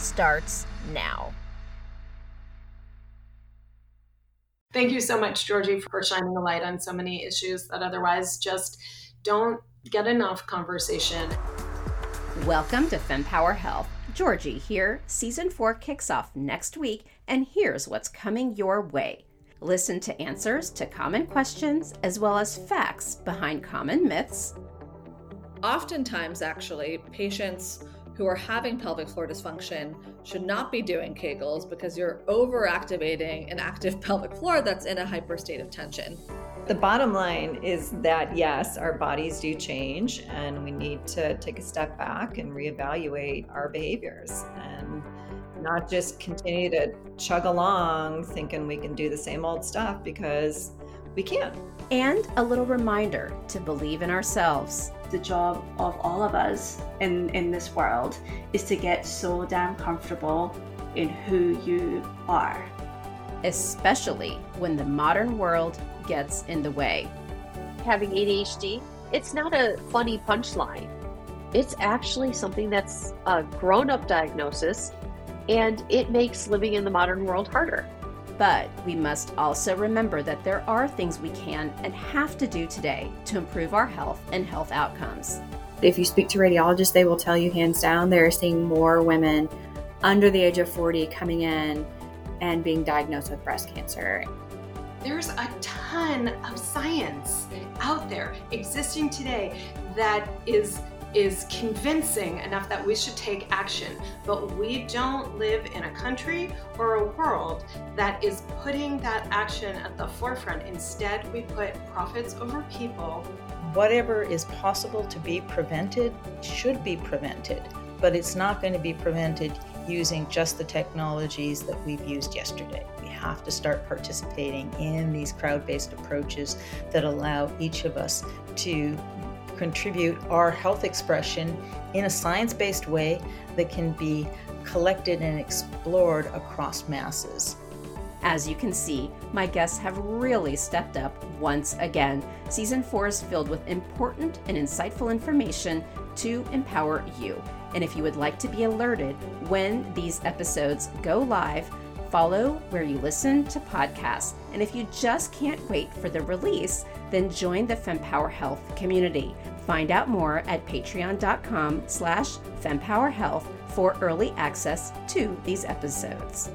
starts now. Thank you so much, Georgie, for shining a light on so many issues that otherwise just don't get enough conversation. Welcome to FemPower Health. Georgie here. Season 4 kicks off next week, and here's what's coming your way. Listen to answers to common questions as well as facts behind common myths. Oftentimes, actually, patients who are having pelvic floor dysfunction should not be doing Kegels because you're overactivating an active pelvic floor that's in a hyper state of tension. The bottom line is that yes, our bodies do change, and we need to take a step back and reevaluate our behaviors and not just continue to chug along thinking we can do the same old stuff because we can't. And a little reminder to believe in ourselves the job of all of us in, in this world is to get so damn comfortable in who you are. Especially when the modern world gets in the way. Having ADHD, it's not a funny punchline. It's actually something that's a grown up diagnosis, and it makes living in the modern world harder. But we must also remember that there are things we can and have to do today to improve our health and health outcomes. If you speak to radiologists, they will tell you hands down they're seeing more women under the age of 40 coming in and being diagnosed with breast cancer. There's a ton of science out there existing today that is is convincing enough that we should take action. But we don't live in a country or a world that is putting that action at the forefront. Instead, we put profits over people. Whatever is possible to be prevented should be prevented, but it's not going to be prevented using just the technologies that we've used yesterday. We have to start participating in these crowd based approaches that allow each of us to contribute our health expression in a science based way that can be collected and explored across masses. As you can see, my guests have really stepped up once again. Season 4 is filled with important and insightful information to empower you. And if you would like to be alerted when these episodes go live, follow where you listen to podcasts. And if you just can't wait for the release, then join the FemPower Health community. Find out more at patreon.com slash fempowerhealth for early access to these episodes.